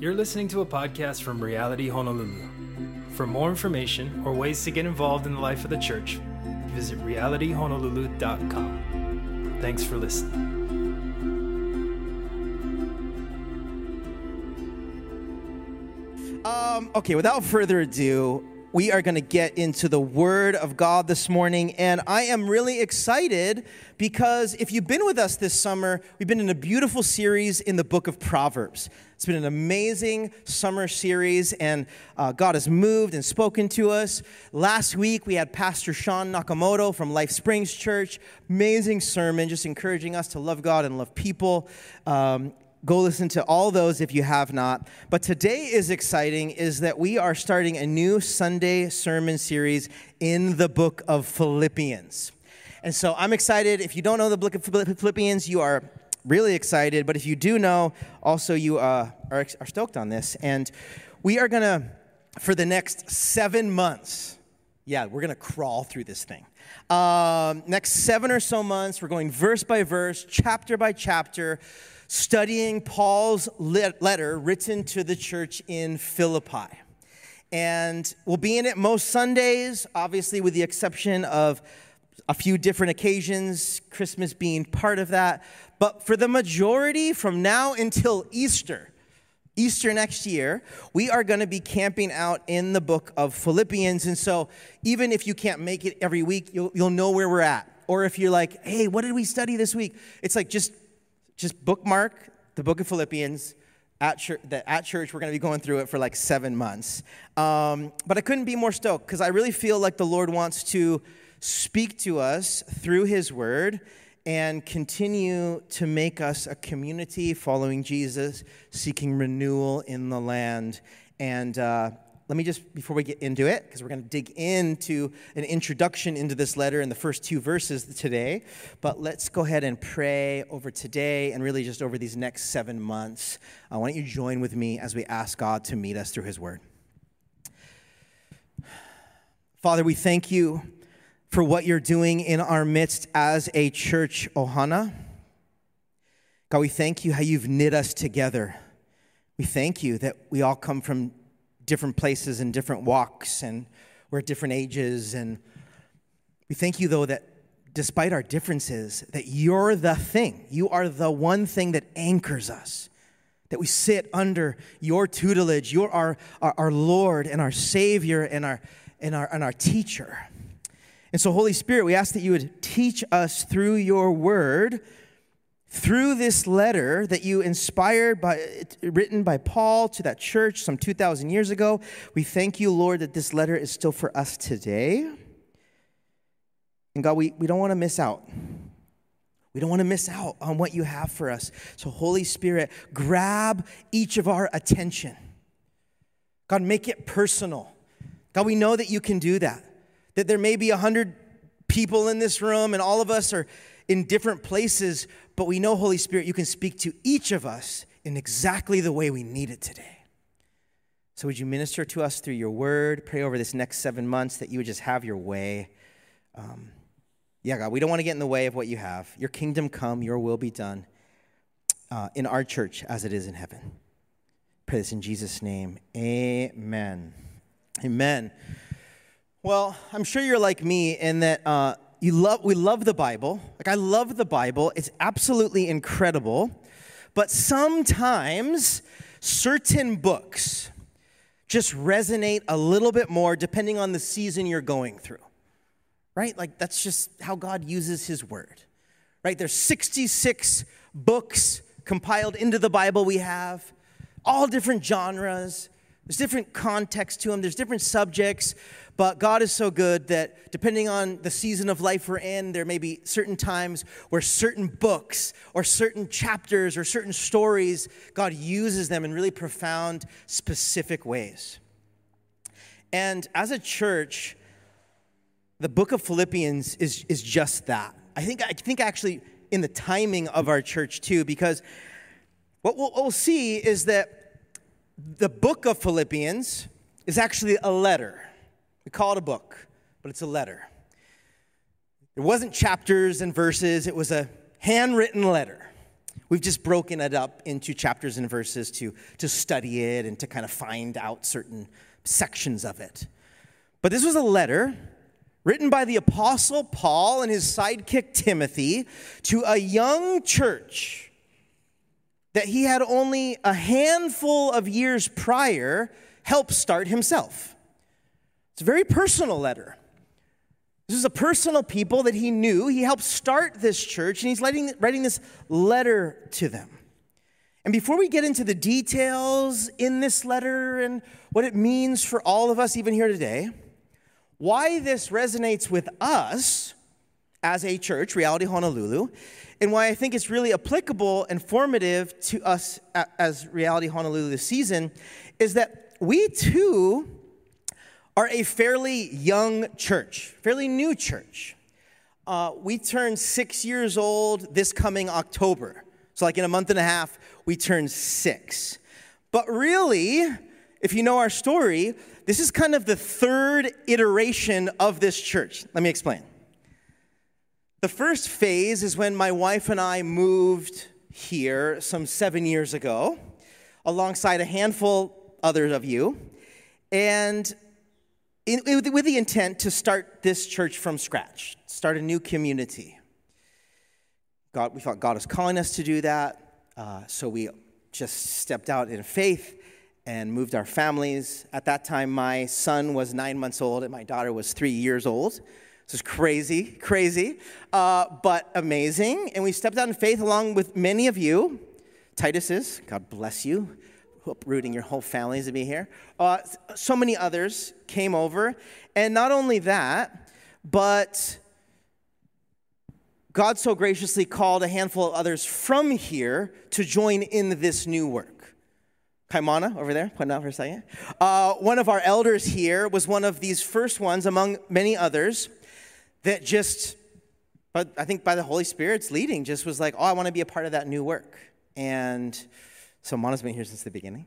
You're listening to a podcast from Reality Honolulu. For more information or ways to get involved in the life of the church, visit realityhonolulu.com. Thanks for listening. Um, okay, without further ado, we are going to get into the Word of God this morning. And I am really excited because if you've been with us this summer, we've been in a beautiful series in the book of Proverbs. It's been an amazing summer series, and uh, God has moved and spoken to us. Last week, we had Pastor Sean Nakamoto from Life Springs Church. Amazing sermon, just encouraging us to love God and love people. Um, go listen to all those if you have not. But today is exciting is that we are starting a new sunday sermon series in the book of philippians. And so i'm excited. If you don't know the book of philippians you are really excited. But if you do know also you uh, are, are stoked on this. And we are going to for the next seven months yeah we're going to crawl through this thing. Um, next seven or so months we're going verse by verse chapter by chapter studying Paul's letter written to the church in Philippi. And we'll be in it most Sundays, obviously, with the exception of a few different occasions, Christmas being part of that. But for the majority, from now until Easter, Easter next year, we are going to be camping out in the book of Philippians. And so, even if you can't make it every week, you'll, you'll know where we're at. Or if you're like, hey, what did we study this week? It's like just just bookmark the book of Philippians. At church, at church, we're going to be going through it for like seven months. Um, but I couldn't be more stoked because I really feel like the Lord wants to speak to us through His Word and continue to make us a community following Jesus, seeking renewal in the land. And uh, let me just, before we get into it, because we're going to dig into an introduction into this letter in the first two verses today, but let's go ahead and pray over today and really just over these next seven months. Uh, why don't you join with me as we ask God to meet us through His Word? Father, we thank you for what you're doing in our midst as a church, Ohana. God, we thank you how you've knit us together. We thank you that we all come from different places and different walks, and we're at different ages. And we thank you, though, that despite our differences, that you're the thing. You are the one thing that anchors us. That we sit under your tutelage. You're our, our, our Lord and our Savior and our, and, our, and our teacher. And so, Holy Spirit, we ask that you would teach us through your word through this letter that you inspired by written by Paul to that church some 2000 years ago we thank you Lord that this letter is still for us today. And God we, we don't want to miss out. We don't want to miss out on what you have for us. So Holy Spirit grab each of our attention. God make it personal. God we know that you can do that. That there may be a hundred people in this room and all of us are in different places, but we know, Holy Spirit, you can speak to each of us in exactly the way we need it today. So, would you minister to us through your word? Pray over this next seven months that you would just have your way. Um, yeah, God, we don't want to get in the way of what you have. Your kingdom come, your will be done uh, in our church as it is in heaven. Pray this in Jesus' name. Amen. Amen. Well, I'm sure you're like me in that. Uh, you love, we love the Bible. Like, I love the Bible. It's absolutely incredible. But sometimes certain books just resonate a little bit more depending on the season you're going through. Right? Like, that's just how God uses His Word. Right? There's 66 books compiled into the Bible we have, all different genres. There's different context to them, there's different subjects, but God is so good that depending on the season of life we're in, there may be certain times where certain books or certain chapters or certain stories, God uses them in really profound, specific ways. And as a church, the book of Philippians is, is just that. I think, I think actually in the timing of our church too, because what we'll, what we'll see is that the book of Philippians is actually a letter. We call it a book, but it's a letter. It wasn't chapters and verses, it was a handwritten letter We've just broken it up into chapters and verses to, to study it and to kind of find out certain sections of it. But this was a letter written by the Apostle Paul and his sidekick Timothy to a young church that he had only a handful of years prior helped start himself. It's a very personal letter. This is a personal people that he knew. He helped start this church, and he's writing, this letter to them. And before we get into the details in this letter and what it means for all of us, even here today, why this resonates with us as a church, Reality Honolulu, and why I think it's really applicable and formative to us as Reality Honolulu this season is that we too are a fairly young church, fairly new church. Uh, we turn six years old this coming October. So, like in a month and a half, we turn six. But really, if you know our story, this is kind of the third iteration of this church. Let me explain. The first phase is when my wife and I moved here some seven years ago, alongside a handful others of you. And in, with the intent to start this church from scratch, start a new community. God, we thought God was calling us to do that, uh, so we just stepped out in faith and moved our families. At that time, my son was nine months old and my daughter was three years old. This is crazy, crazy, uh, but amazing. And we stepped out in faith along with many of you. Titus is, God bless you, uprooting your whole families to be here. Uh, so many others came over. And not only that, but God so graciously called a handful of others from here to join in this new work. Kaimana over there, pointing out for a second. Uh, one of our elders here was one of these first ones among many others that just, but I think by the Holy Spirit's leading, just was like, oh, I want to be a part of that new work. And so Mana's been here since the beginning.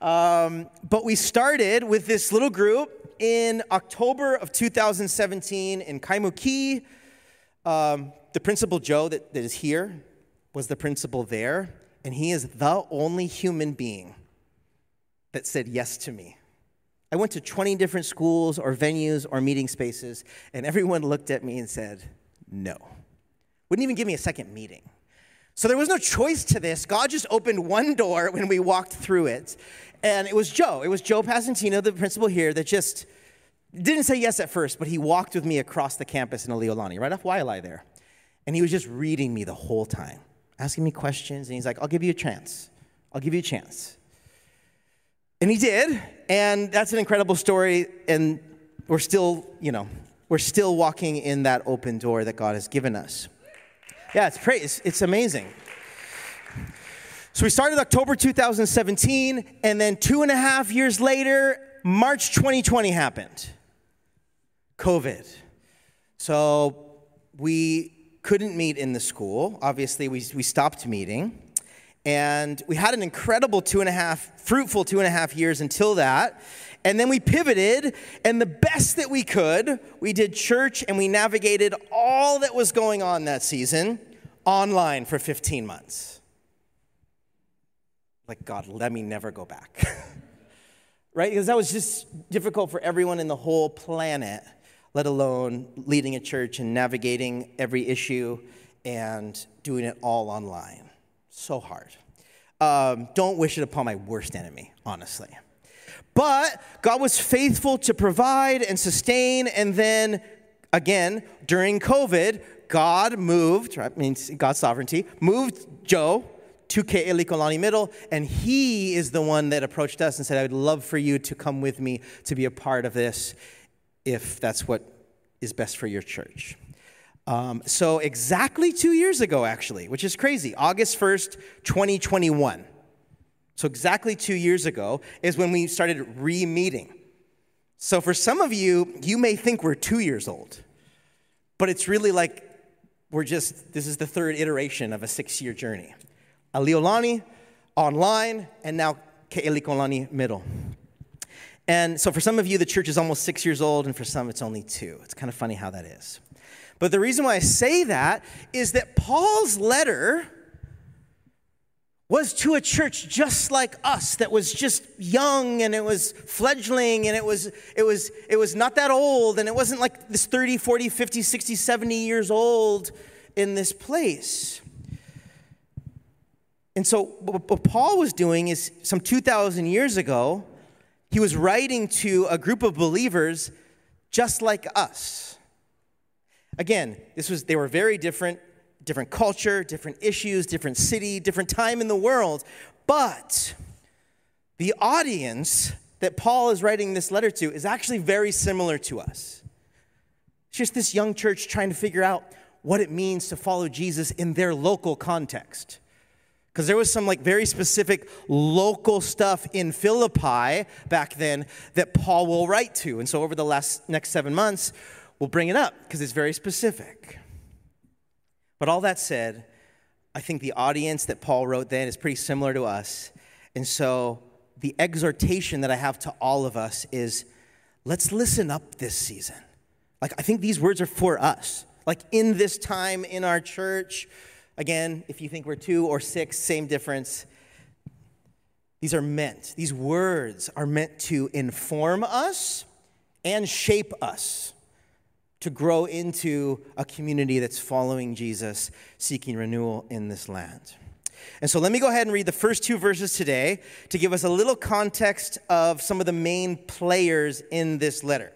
Um, but we started with this little group in October of 2017 in Kaimuki. Um, the principal, Joe, that, that is here, was the principal there, and he is the only human being that said yes to me. I went to 20 different schools or venues or meeting spaces, and everyone looked at me and said, no. Wouldn't even give me a second meeting. So there was no choice to this. God just opened one door when we walked through it. And it was Joe. It was Joe Pasentino, the principal here, that just didn't say yes at first, but he walked with me across the campus in Aliolani, right off Waialae there. And he was just reading me the whole time, asking me questions. And he's like, I'll give you a chance. I'll give you a chance. And he did. And that's an incredible story. And we're still, you know, we're still walking in that open door that God has given us. Yeah, it's praise. It's amazing. So we started October 2017, and then two and a half years later, March 2020 happened. COVID. So we couldn't meet in the school. Obviously, we, we stopped meeting. And we had an incredible two and a half, fruitful two and a half years until that. And then we pivoted, and the best that we could, we did church and we navigated all that was going on that season online for 15 months. Like, God, let me never go back. right? Because that was just difficult for everyone in the whole planet, let alone leading a church and navigating every issue and doing it all online. So hard. Um, don't wish it upon my worst enemy, honestly. But God was faithful to provide and sustain. And then again, during COVID, God moved, right, means God's sovereignty, moved Joe to Ke'elikolani Middle, and he is the one that approached us and said, I would love for you to come with me to be a part of this if that's what is best for your church. Um, so, exactly two years ago, actually, which is crazy, August 1st, 2021. So, exactly two years ago is when we started re meeting. So, for some of you, you may think we're two years old, but it's really like we're just, this is the third iteration of a six year journey. Aliolani, online, and now Ke'elikolani middle. And so, for some of you, the church is almost six years old, and for some, it's only two. It's kind of funny how that is. But the reason why I say that is that Paul's letter was to a church just like us that was just young and it was fledgling and it was it was it was not that old and it wasn't like this 30 40 50 60 70 years old in this place. And so what paul was doing is some 2000 years ago he was writing to a group of believers just like us again this was they were very different different culture, different issues, different city, different time in the world. But the audience that Paul is writing this letter to is actually very similar to us. It's just this young church trying to figure out what it means to follow Jesus in their local context. Because there was some like very specific local stuff in Philippi back then that Paul will write to. And so over the last next seven months, we'll bring it up because it's very specific. But all that said, I think the audience that Paul wrote then is pretty similar to us. And so the exhortation that I have to all of us is let's listen up this season. Like, I think these words are for us. Like, in this time in our church, again, if you think we're two or six, same difference. These are meant, these words are meant to inform us and shape us to grow into a community that's following Jesus, seeking renewal in this land. And so let me go ahead and read the first two verses today to give us a little context of some of the main players in this letter.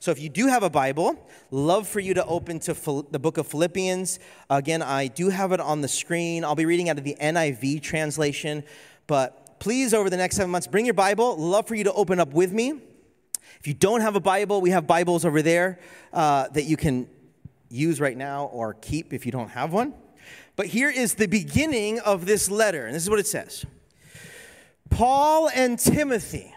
So if you do have a Bible, love for you to open to the book of Philippians. Again, I do have it on the screen. I'll be reading out of the NIV translation, but please over the next 7 months bring your Bible. Love for you to open up with me. If you don't have a Bible, we have Bibles over there uh, that you can use right now or keep if you don't have one. But here is the beginning of this letter, and this is what it says Paul and Timothy,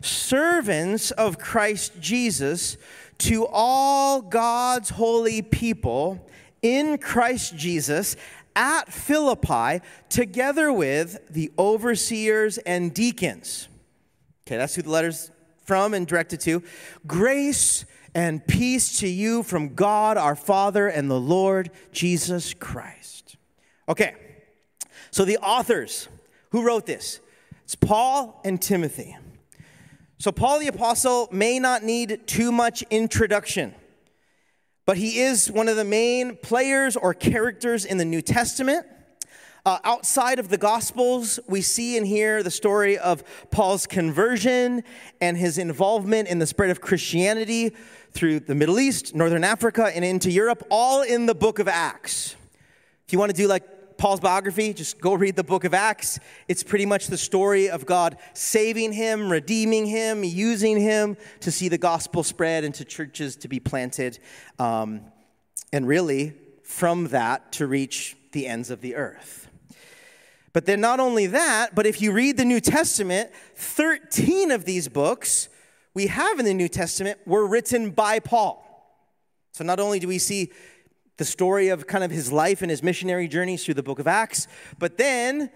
servants of Christ Jesus, to all God's holy people in Christ Jesus at Philippi, together with the overseers and deacons. Okay, that's who the letter's from and directed to. Grace and peace to you from God our Father and the Lord Jesus Christ. Okay, so the authors who wrote this it's Paul and Timothy. So, Paul the Apostle may not need too much introduction, but he is one of the main players or characters in the New Testament. Uh, outside of the Gospels, we see and hear the story of Paul's conversion and his involvement in the spread of Christianity through the Middle East, Northern Africa, and into Europe, all in the book of Acts. If you want to do like Paul's biography, just go read the book of Acts. It's pretty much the story of God saving him, redeeming him, using him to see the gospel spread and to churches to be planted, um, and really from that to reach the ends of the earth. But then, not only that, but if you read the New Testament, 13 of these books we have in the New Testament were written by Paul. So, not only do we see the story of kind of his life and his missionary journeys through the book of Acts, but then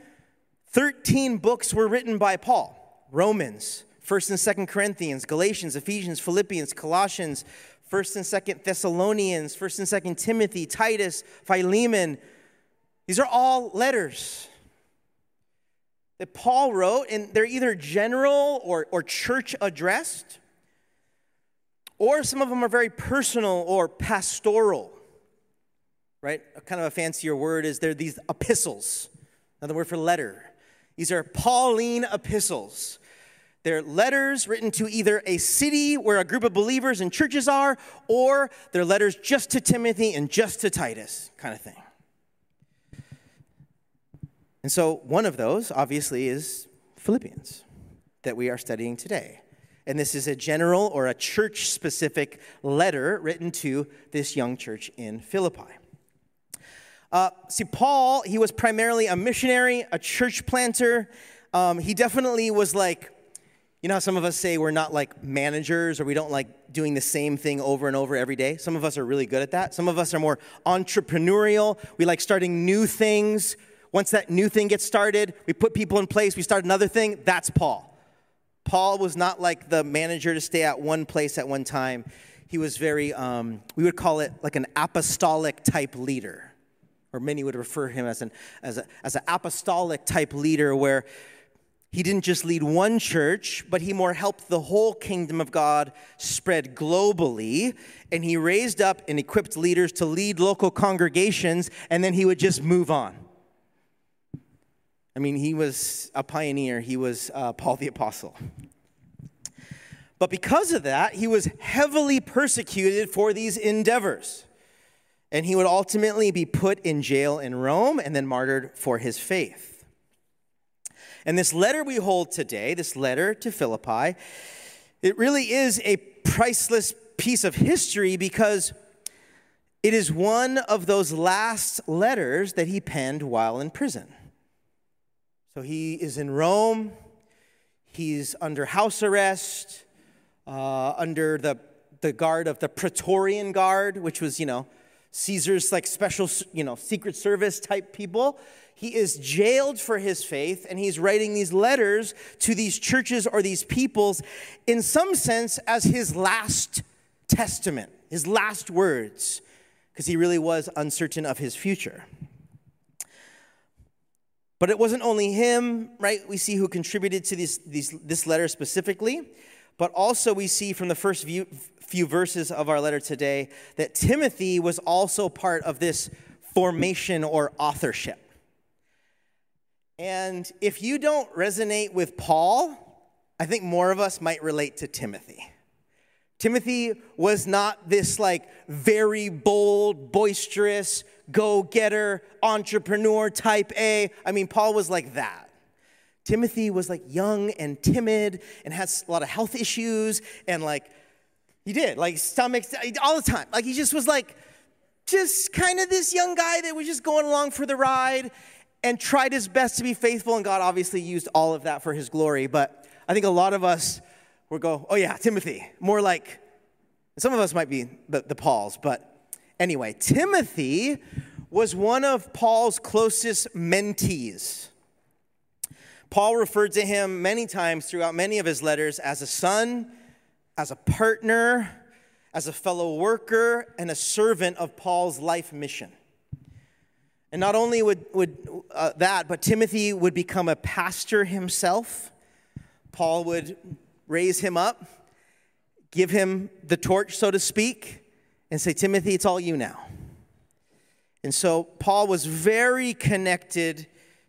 13 books were written by Paul Romans, 1st and 2nd Corinthians, Galatians, Ephesians, Philippians, Colossians, 1st and 2nd Thessalonians, 1st and 2nd Timothy, Titus, Philemon. These are all letters that Paul wrote, and they're either general or, or church addressed, or some of them are very personal or pastoral, right? kind of a fancier word is they're these epistles, another word for letter. These are Pauline epistles. They're letters written to either a city where a group of believers and churches are, or they're letters just to Timothy and just to Titus, kind of thing. And so, one of those, obviously, is Philippians that we are studying today. And this is a general or a church specific letter written to this young church in Philippi. Uh, see, Paul, he was primarily a missionary, a church planter. Um, he definitely was like, you know how some of us say we're not like managers or we don't like doing the same thing over and over every day? Some of us are really good at that. Some of us are more entrepreneurial. We like starting new things. Once that new thing gets started, we put people in place, we start another thing. That's Paul. Paul was not like the manager to stay at one place at one time. He was very, um, we would call it like an apostolic type leader. or many would refer him as an as, a, as an apostolic type leader where he didn't just lead one church, but he more helped the whole kingdom of God spread globally. And he raised up and equipped leaders to lead local congregations, and then he would just move on. I mean, he was a pioneer, he was uh, Paul the Apostle. But because of that, he was heavily persecuted for these endeavors. And he would ultimately be put in jail in Rome and then martyred for his faith. And this letter we hold today, this letter to Philippi, it really is a priceless piece of history because it is one of those last letters that he penned while in prison. So he is in Rome, he's under house arrest, uh, under the, the guard of the Praetorian Guard, which was, you know, Caesar's like special, you know, secret service type people. He is jailed for his faith and he's writing these letters to these churches or these peoples in some sense as his last testament, his last words, because he really was uncertain of his future. But it wasn't only him, right? We see who contributed to this, these, this letter specifically, but also we see from the first few, few verses of our letter today that Timothy was also part of this formation or authorship. And if you don't resonate with Paul, I think more of us might relate to Timothy. Timothy was not this like very bold, boisterous, go getter, entrepreneur type A. I mean, Paul was like that. Timothy was like young and timid and had a lot of health issues and like, he did, like stomach, all the time. Like, he just was like, just kind of this young guy that was just going along for the ride and tried his best to be faithful. And God obviously used all of that for his glory. But I think a lot of us will go, oh, yeah, Timothy. More like, some of us might be the, the Pauls, but Anyway, Timothy was one of Paul's closest mentees. Paul referred to him many times throughout many of his letters as a son, as a partner, as a fellow worker, and a servant of Paul's life mission. And not only would, would uh, that, but Timothy would become a pastor himself. Paul would raise him up, give him the torch, so to speak, and say, Timothy, it's all you now. And so Paul was very connected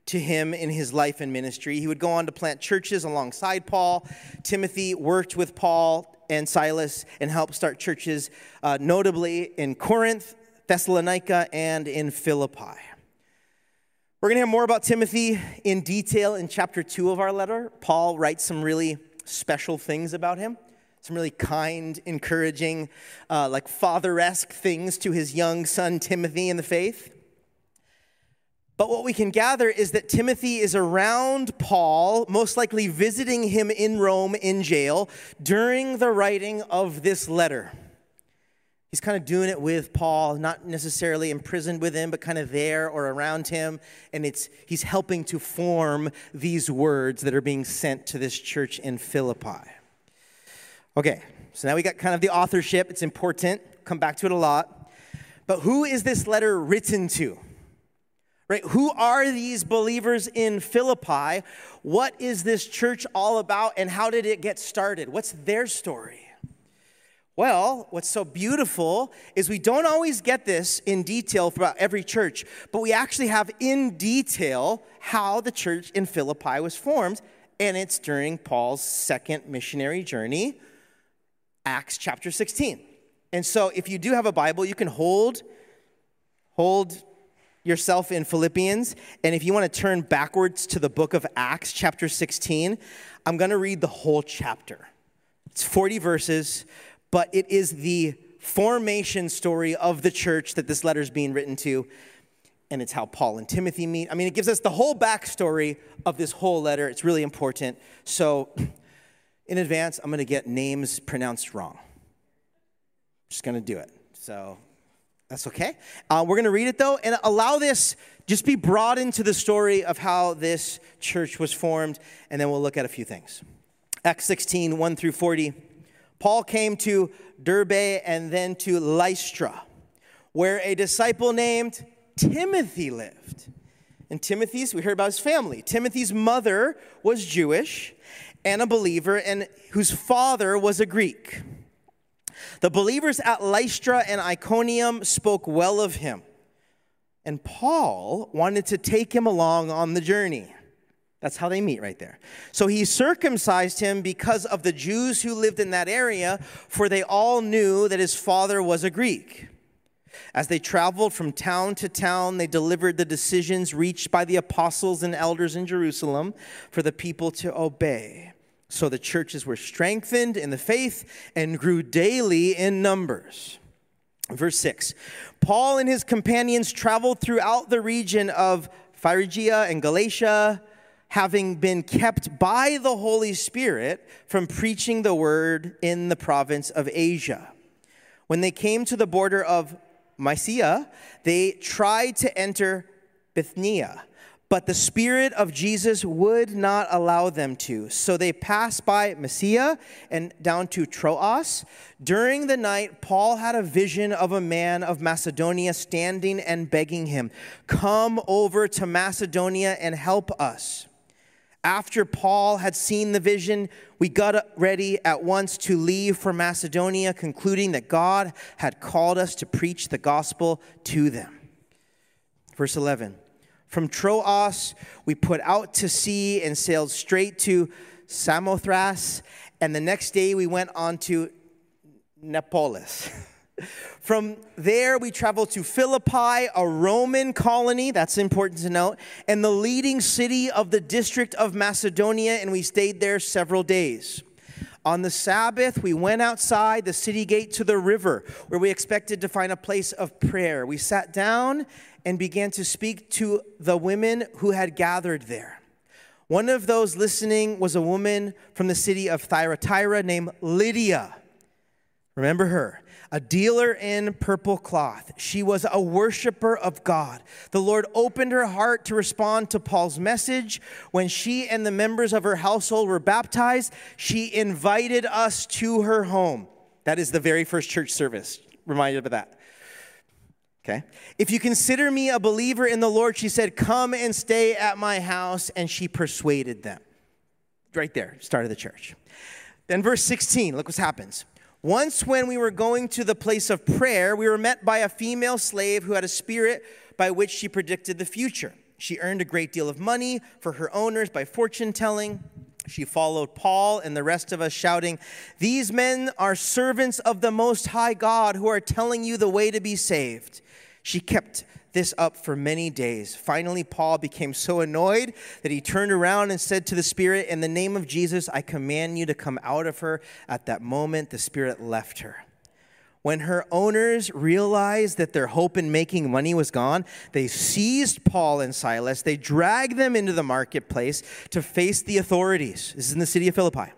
to him in his life and ministry. He would go on to plant churches alongside Paul. Timothy worked with Paul and Silas and helped start churches, uh, notably in Corinth, Thessalonica, and in Philippi. We're going to hear more about Timothy in detail in chapter two of our letter. Paul writes some really special things about him some really kind, encouraging, uh, like father esque things to his young son Timothy in the faith. But what we can gather is that Timothy is around Paul, most likely visiting him in Rome in jail during the writing of this letter. He's kind of doing it with Paul, not necessarily imprisoned with him, but kind of there or around him. And it's, he's helping to form these words that are being sent to this church in Philippi. Okay, so now we got kind of the authorship. It's important. Come back to it a lot. But who is this letter written to? Right? Who are these believers in Philippi? What is this church all about and how did it get started? What's their story? Well, what's so beautiful is we don't always get this in detail throughout every church, but we actually have in detail how the church in Philippi was formed, and it's during Paul's second missionary journey Acts chapter 16. And so if you do have a Bible, you can hold hold yourself in Philippians. And if you want to turn backwards to the book of Acts chapter 16, I'm going to read the whole chapter. It's 40 verses, but it is the formation story of the church that this letter is being written to. And it's how Paul and Timothy meet. I mean, it gives us the whole backstory of this whole letter. It's really important. So in advance, I'm going to get names pronounced wrong. Just going to do it. So that's okay. Uh, we're going to read it though and allow this just be brought into the story of how this church was formed, and then we'll look at a few things. Acts 16, 1 through 40. Paul came to Derbe and then to Lystra, where a disciple named Timothy lived. And Timothy's, we heard about his family. Timothy's mother was Jewish and a believer, and whose father was a Greek. The believers at Lystra and Iconium spoke well of him. And Paul wanted to take him along on the journey. That's how they meet right there. So he circumcised him because of the Jews who lived in that area, for they all knew that his father was a Greek. As they traveled from town to town, they delivered the decisions reached by the apostles and elders in Jerusalem for the people to obey. So the churches were strengthened in the faith and grew daily in numbers. Verse 6 Paul and his companions traveled throughout the region of Phrygia and Galatia, having been kept by the Holy Spirit from preaching the word in the province of Asia. When they came to the border of Mysia, they tried to enter Bithynia but the Spirit of Jesus would not allow them to. So they passed by Mysia and down to Troas. During the night, Paul had a vision of a man of Macedonia standing and begging him, Come over to Macedonia and help us. After Paul had seen the vision, we got ready at once to leave for Macedonia, concluding that God had called us to preach the gospel to them. Verse 11. From Troas, we put out to sea and sailed straight to Samothrace, and the next day we went on to Neapolis. From there, we traveled to Philippi, a Roman colony, that's important to note, and the leading city of the district of Macedonia, and we stayed there several days. On the Sabbath, we went outside the city gate to the river, where we expected to find a place of prayer. We sat down and began to speak to the women who had gathered there. One of those listening was a woman from the city of Thyatira named Lydia. Remember her? A dealer in purple cloth. She was a worshiper of God. The Lord opened her heart to respond to Paul's message. When she and the members of her household were baptized, she invited us to her home. That is the very first church service. Reminded of that. Okay. If you consider me a believer in the Lord, she said, Come and stay at my house. And she persuaded them. Right there, start of the church. Then, verse 16, look what happens. Once, when we were going to the place of prayer, we were met by a female slave who had a spirit by which she predicted the future. She earned a great deal of money for her owners by fortune telling. She followed Paul and the rest of us, shouting, These men are servants of the Most High God who are telling you the way to be saved. She kept this up for many days. Finally, Paul became so annoyed that he turned around and said to the Spirit, In the name of Jesus, I command you to come out of her. At that moment, the Spirit left her. When her owners realized that their hope in making money was gone, they seized Paul and Silas. They dragged them into the marketplace to face the authorities. This is in the city of Philippi.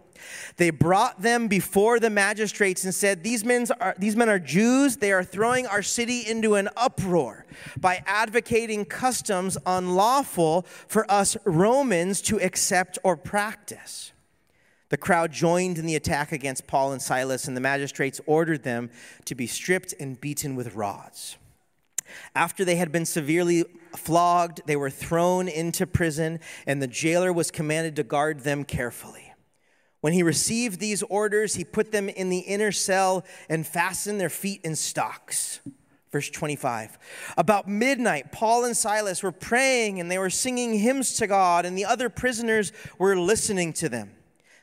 They brought them before the magistrates and said, these men, are, these men are Jews. They are throwing our city into an uproar by advocating customs unlawful for us Romans to accept or practice. The crowd joined in the attack against Paul and Silas, and the magistrates ordered them to be stripped and beaten with rods. After they had been severely flogged, they were thrown into prison, and the jailer was commanded to guard them carefully. When he received these orders, he put them in the inner cell and fastened their feet in stocks. Verse 25. About midnight, Paul and Silas were praying and they were singing hymns to God, and the other prisoners were listening to them.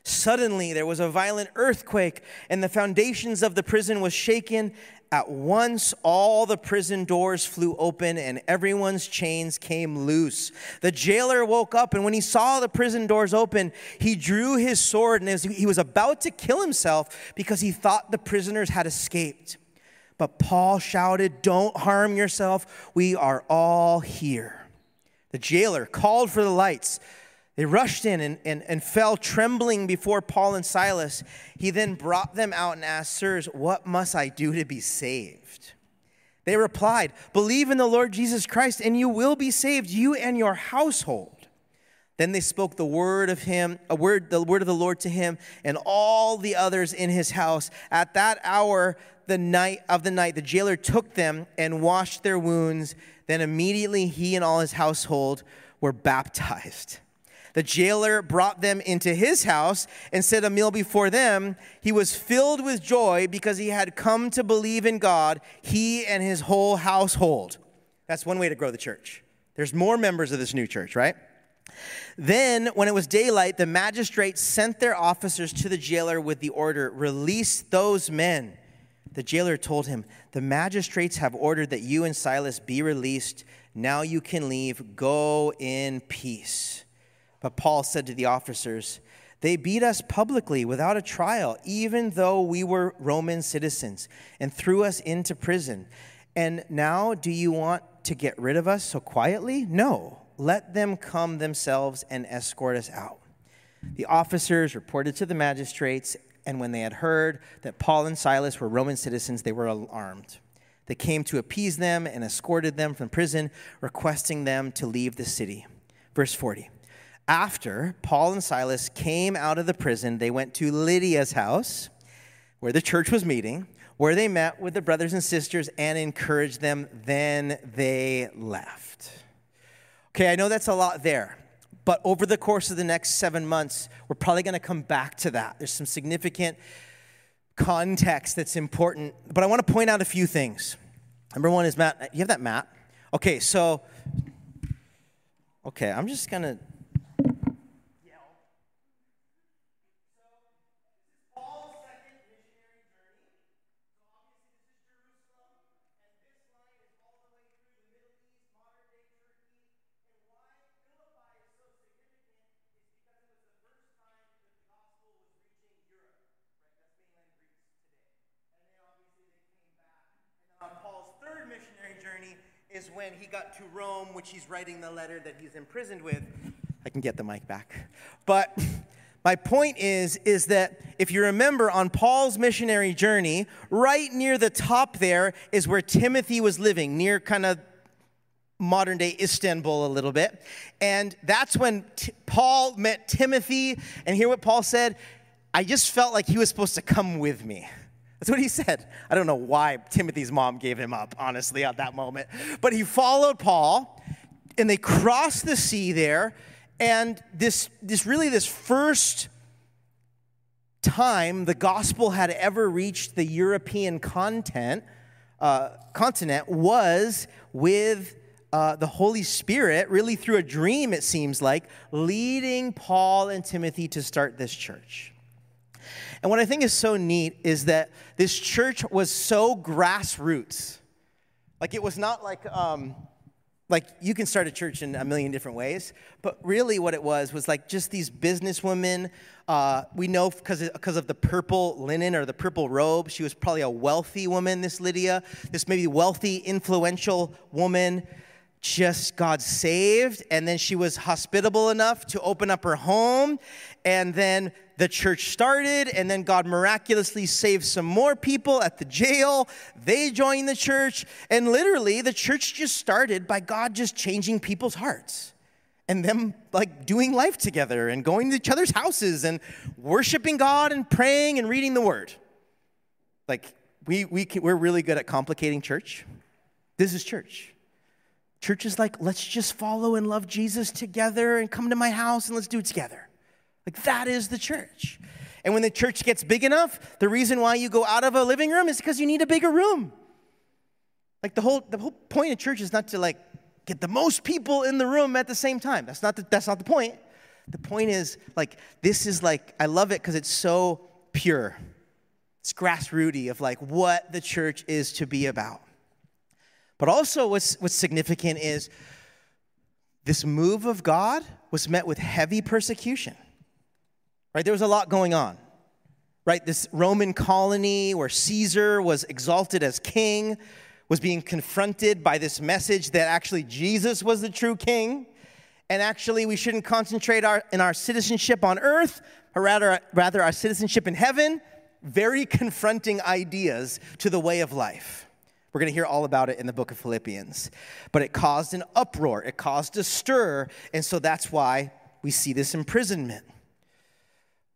Suddenly, there was a violent earthquake, and the foundations of the prison was shaken, at once, all the prison doors flew open and everyone's chains came loose. The jailer woke up, and when he saw the prison doors open, he drew his sword and he was about to kill himself because he thought the prisoners had escaped. But Paul shouted, Don't harm yourself. We are all here. The jailer called for the lights. They rushed in and, and, and fell trembling before Paul and Silas. He then brought them out and asked, Sirs, what must I do to be saved? They replied, Believe in the Lord Jesus Christ, and you will be saved, you and your household. Then they spoke the word of him, a word, the word of the Lord to him, and all the others in his house. At that hour, the night of the night, the jailer took them and washed their wounds Then immediately he and all his household were baptized. The jailer brought them into his house and set a meal before them. He was filled with joy because he had come to believe in God, he and his whole household. That's one way to grow the church. There's more members of this new church, right? Then, when it was daylight, the magistrates sent their officers to the jailer with the order release those men. The jailer told him, The magistrates have ordered that you and Silas be released. Now you can leave. Go in peace. But Paul said to the officers, They beat us publicly without a trial, even though we were Roman citizens, and threw us into prison. And now do you want to get rid of us so quietly? No. Let them come themselves and escort us out. The officers reported to the magistrates, and when they had heard that Paul and Silas were Roman citizens, they were alarmed. They came to appease them and escorted them from prison, requesting them to leave the city. Verse 40. After Paul and Silas came out of the prison, they went to Lydia's house, where the church was meeting, where they met with the brothers and sisters and encouraged them. Then they left. Okay, I know that's a lot there, but over the course of the next seven months, we're probably going to come back to that. There's some significant context that's important, but I want to point out a few things. Number one is Matt. You have that map? Okay, so, okay, I'm just going to is when he got to Rome, which he's writing the letter that he's imprisoned with. I can get the mic back. But my point is is that if you remember on Paul's missionary journey, right near the top there is where Timothy was living, near kind of modern day Istanbul a little bit. And that's when T- Paul met Timothy and hear what Paul said, I just felt like he was supposed to come with me. That's what he said. I don't know why Timothy's mom gave him up, honestly, at that moment. But he followed Paul, and they crossed the sea there. And this, this really, this first time the gospel had ever reached the European content, uh, continent was with uh, the Holy Spirit, really through a dream, it seems like, leading Paul and Timothy to start this church. And what I think is so neat is that this church was so grassroots. Like it was not like, um, like you can start a church in a million different ways, but really what it was was like just these businesswomen. Uh, we know because because of the purple linen or the purple robe, she was probably a wealthy woman. This Lydia, this maybe wealthy, influential woman just God saved, and then she was hospitable enough to open up her home, and then the church started, and then God miraculously saved some more people at the jail. They joined the church, and literally the church just started by God just changing people's hearts and them like doing life together and going to each other's houses and worshiping God and praying and reading the word. Like, we, we can, we're really good at complicating church. This is church. Church is like, let's just follow and love Jesus together and come to my house and let's do it together. Like, that is the church. And when the church gets big enough, the reason why you go out of a living room is because you need a bigger room. Like, the whole, the whole point of church is not to, like, get the most people in the room at the same time. That's not the, that's not the point. The point is, like, this is like, I love it because it's so pure. It's grassrooty of, like, what the church is to be about. But also, what's, what's significant is this move of God was met with heavy persecution. Right? There was a lot going on. Right? This Roman colony where Caesar was exalted as king was being confronted by this message that actually Jesus was the true king. And actually, we shouldn't concentrate our, in our citizenship on earth, or rather, rather our citizenship in heaven. Very confronting ideas to the way of life. We're going to hear all about it in the book of Philippians. But it caused an uproar, it caused a stir, and so that's why we see this imprisonment.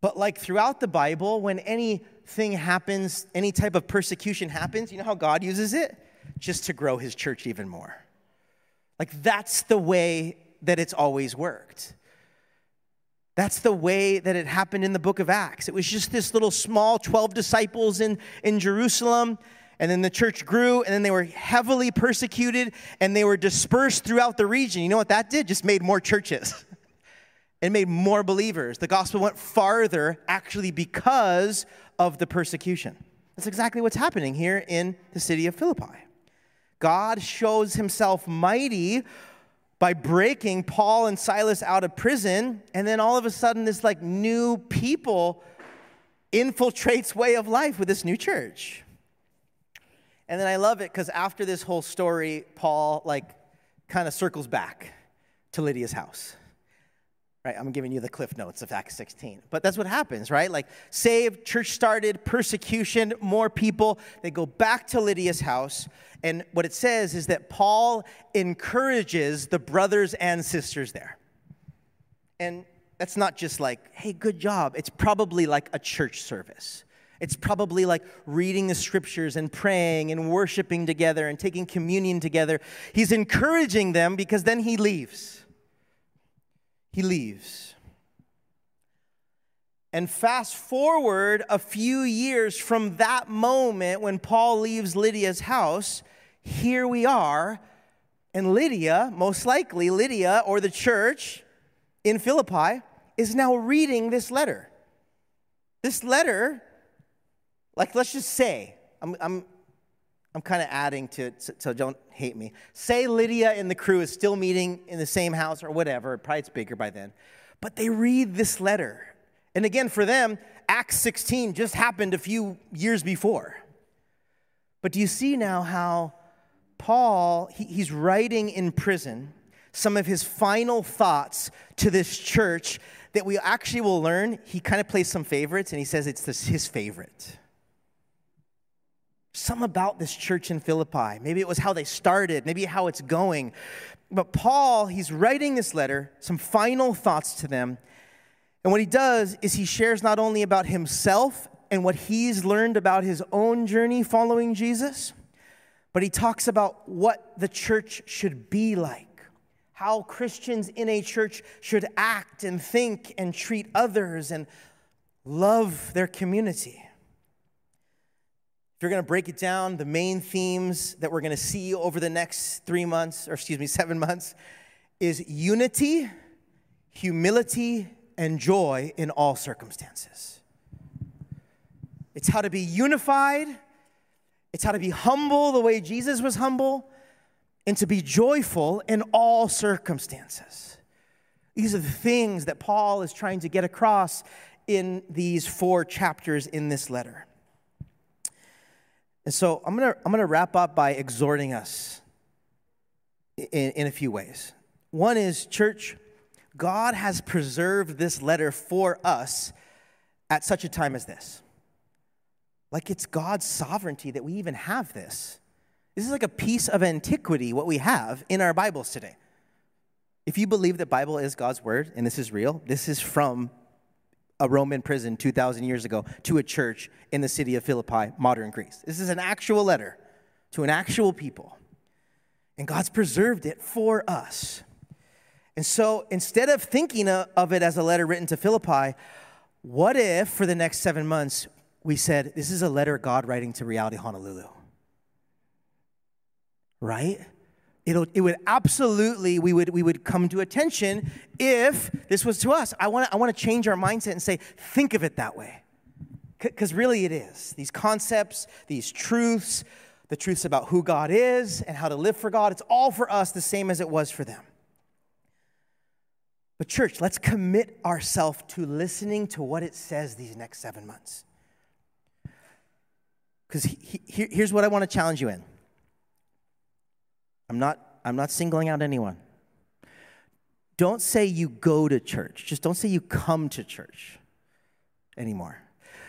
But like throughout the Bible, when anything happens, any type of persecution happens, you know how God uses it? Just to grow his church even more. Like, that's the way that it's always worked. That's the way that it happened in the book of Acts. It was just this little small 12 disciples in, in Jerusalem, and then the church grew, and then they were heavily persecuted, and they were dispersed throughout the region. You know what that did? Just made more churches. it made more believers. The gospel went farther actually because of the persecution. That's exactly what's happening here in the city of Philippi. God shows himself mighty by breaking Paul and Silas out of prison, and then all of a sudden, this like new people infiltrates way of life with this new church. And then I love it because after this whole story, Paul like kind of circles back to Lydia's house. Right, I'm giving you the cliff notes of Acts 16. But that's what happens, right? Like saved, church started, persecution, more people. They go back to Lydia's house. And what it says is that Paul encourages the brothers and sisters there. And that's not just like, hey, good job. It's probably like a church service. It's probably like reading the scriptures and praying and worshiping together and taking communion together. He's encouraging them because then he leaves. He leaves. And fast forward a few years from that moment when Paul leaves Lydia's house, here we are, and Lydia, most likely Lydia or the church in Philippi, is now reading this letter. This letter, like let's just say, I'm, I'm, I'm kind of adding to it, so don't hate me. Say Lydia and the crew is still meeting in the same house or whatever, probably it's bigger by then, but they read this letter. And again, for them, Acts 16 just happened a few years before. But do you see now how Paul, he, he's writing in prison some of his final thoughts to this church that we actually will learn. He kind of plays some favorites and he says it's this, his favorite. Some about this church in Philippi. Maybe it was how they started, maybe how it's going. But Paul, he's writing this letter, some final thoughts to them. And what he does is he shares not only about himself and what he's learned about his own journey following Jesus but he talks about what the church should be like, how Christians in a church should act and think and treat others and love their community. If you're going to break it down, the main themes that we're going to see over the next three months, or excuse me, seven months, is unity, humility, and joy in all circumstances. It's how to be unified it's how to be humble the way Jesus was humble and to be joyful in all circumstances. These are the things that Paul is trying to get across in these four chapters in this letter. And so I'm gonna, I'm gonna wrap up by exhorting us in, in a few ways. One is, church, God has preserved this letter for us at such a time as this. Like it's God's sovereignty that we even have this. This is like a piece of antiquity, what we have in our Bibles today. If you believe that Bible is God's word and this is real, this is from a Roman prison 2,000 years ago to a church in the city of Philippi, modern Greece. This is an actual letter to an actual people. And God's preserved it for us. And so instead of thinking of it as a letter written to Philippi, what if for the next seven months we said, This is a letter God writing to Reality Honolulu. Right? It'll, it would absolutely, we would, we would come to attention if this was to us. I want to I wanna change our mindset and say, think of it that way. Because really it is. These concepts, these truths, the truths about who God is and how to live for God, it's all for us the same as it was for them. But, church, let's commit ourselves to listening to what it says these next seven months. Because he, he, here's what I want to challenge you in. I'm not, I'm not singling out anyone. Don't say you go to church. Just don't say you come to church anymore.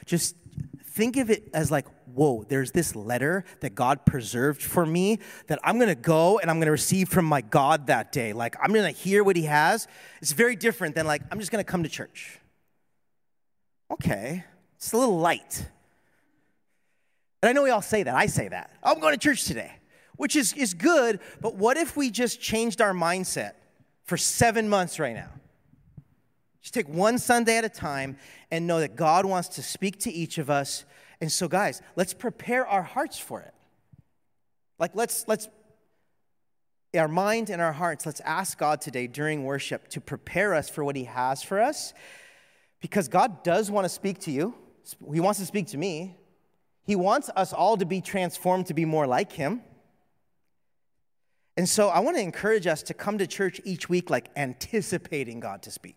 Just think of it as like, whoa, there's this letter that God preserved for me that I'm gonna go and I'm gonna receive from my God that day. Like, I'm gonna hear what He has. It's very different than like, I'm just gonna come to church. Okay, it's a little light. And I know we all say that. I say that. I'm going to church today. Which is, is good, but what if we just changed our mindset for seven months right now? Just take one Sunday at a time and know that God wants to speak to each of us. And so, guys, let's prepare our hearts for it. Like, let's, let's, our mind and our hearts, let's ask God today during worship to prepare us for what He has for us. Because God does want to speak to you, He wants to speak to me. He wants us all to be transformed to be more like Him. And so I want to encourage us to come to church each week like anticipating God to speak.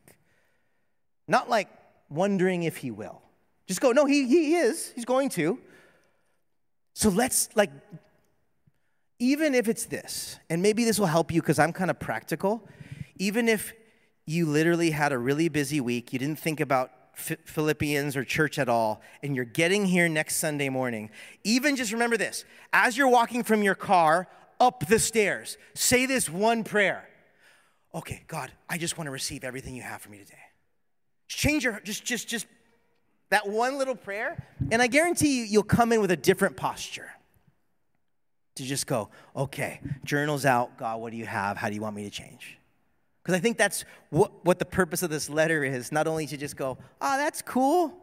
Not like wondering if he will. Just go, no, he, he is. He's going to. So let's, like, even if it's this, and maybe this will help you because I'm kind of practical, even if you literally had a really busy week, you didn't think about Philippians or church at all, and you're getting here next Sunday morning, even just remember this as you're walking from your car up the stairs, say this one prayer. Okay, God, I just want to receive everything you have for me today. Just Change your, just, just, just that one little prayer, and I guarantee you, you'll come in with a different posture. To just go, okay, journal's out. God, what do you have? How do you want me to change? Because I think that's what, what the purpose of this letter is not only to just go, oh, that's cool.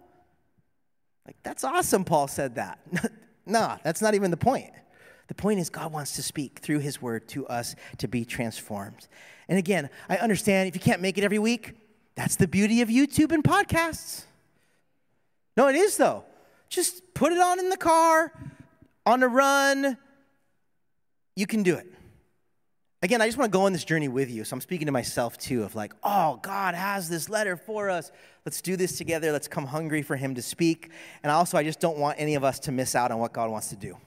Like, that's awesome, Paul said that. nah, that's not even the point. The point is, God wants to speak through His word to us to be transformed. And again, I understand if you can't make it every week, that's the beauty of YouTube and podcasts. No, it is though. Just put it on in the car, on a run. You can do it. Again, I just want to go on this journey with you. So I'm speaking to myself too of like, oh, God has this letter for us. Let's do this together. Let's come hungry for Him to speak. And also, I just don't want any of us to miss out on what God wants to do.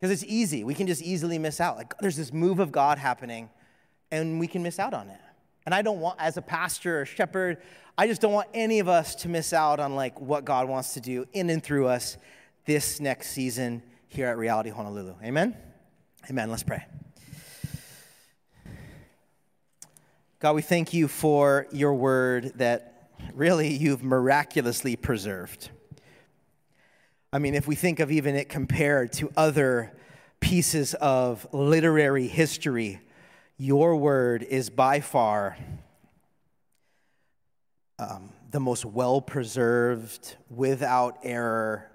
Because it's easy. We can just easily miss out. Like, there's this move of God happening, and we can miss out on it. And I don't want, as a pastor or shepherd, I just don't want any of us to miss out on like what God wants to do in and through us this next season here at Reality Honolulu. Amen? Amen. Let's pray. God, we thank you for your word that really you've miraculously preserved. I mean, if we think of even it compared to other pieces of literary history, your word is by far um, the most well preserved, without error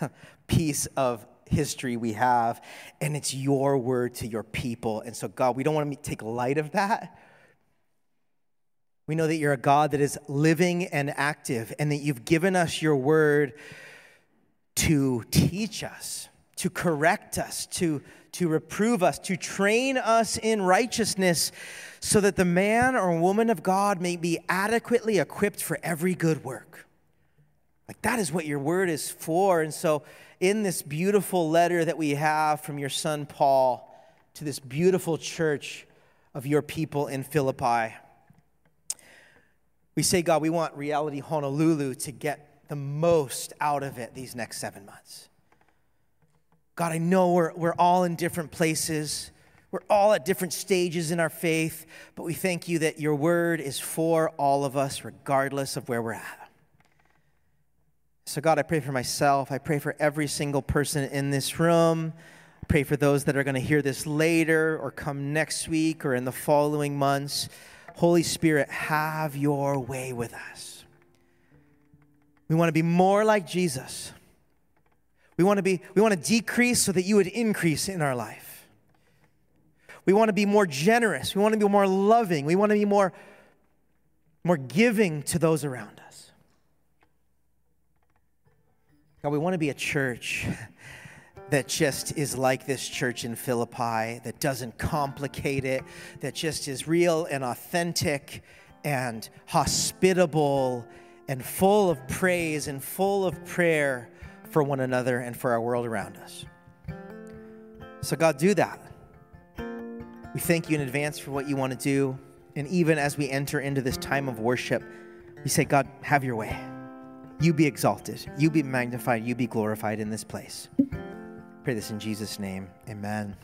piece of history we have. And it's your word to your people. And so, God, we don't want to take light of that. We know that you're a God that is living and active, and that you've given us your word to teach us, to correct us, to to reprove us, to train us in righteousness, so that the man or woman of God may be adequately equipped for every good work. Like that is what your word is for. And so, in this beautiful letter that we have from your son Paul to this beautiful church of your people in Philippi, we say, God, we want Reality Honolulu to get the most out of it these next seven months. God, I know we're, we're all in different places. We're all at different stages in our faith, but we thank you that your word is for all of us, regardless of where we're at. So, God, I pray for myself. I pray for every single person in this room. I pray for those that are going to hear this later or come next week or in the following months. Holy Spirit, have your way with us. We want to be more like Jesus. We want to be we want to decrease so that you would increase in our life. We want to be more generous. We want to be more loving. We want to be more more giving to those around us. God, we want to be a church that just is like this church in Philippi, that doesn't complicate it, that just is real and authentic and hospitable and full of praise and full of prayer for one another and for our world around us. So, God, do that. We thank you in advance for what you want to do. And even as we enter into this time of worship, we say, God, have your way. You be exalted, you be magnified, you be glorified in this place. Pray this in Jesus' name. Amen.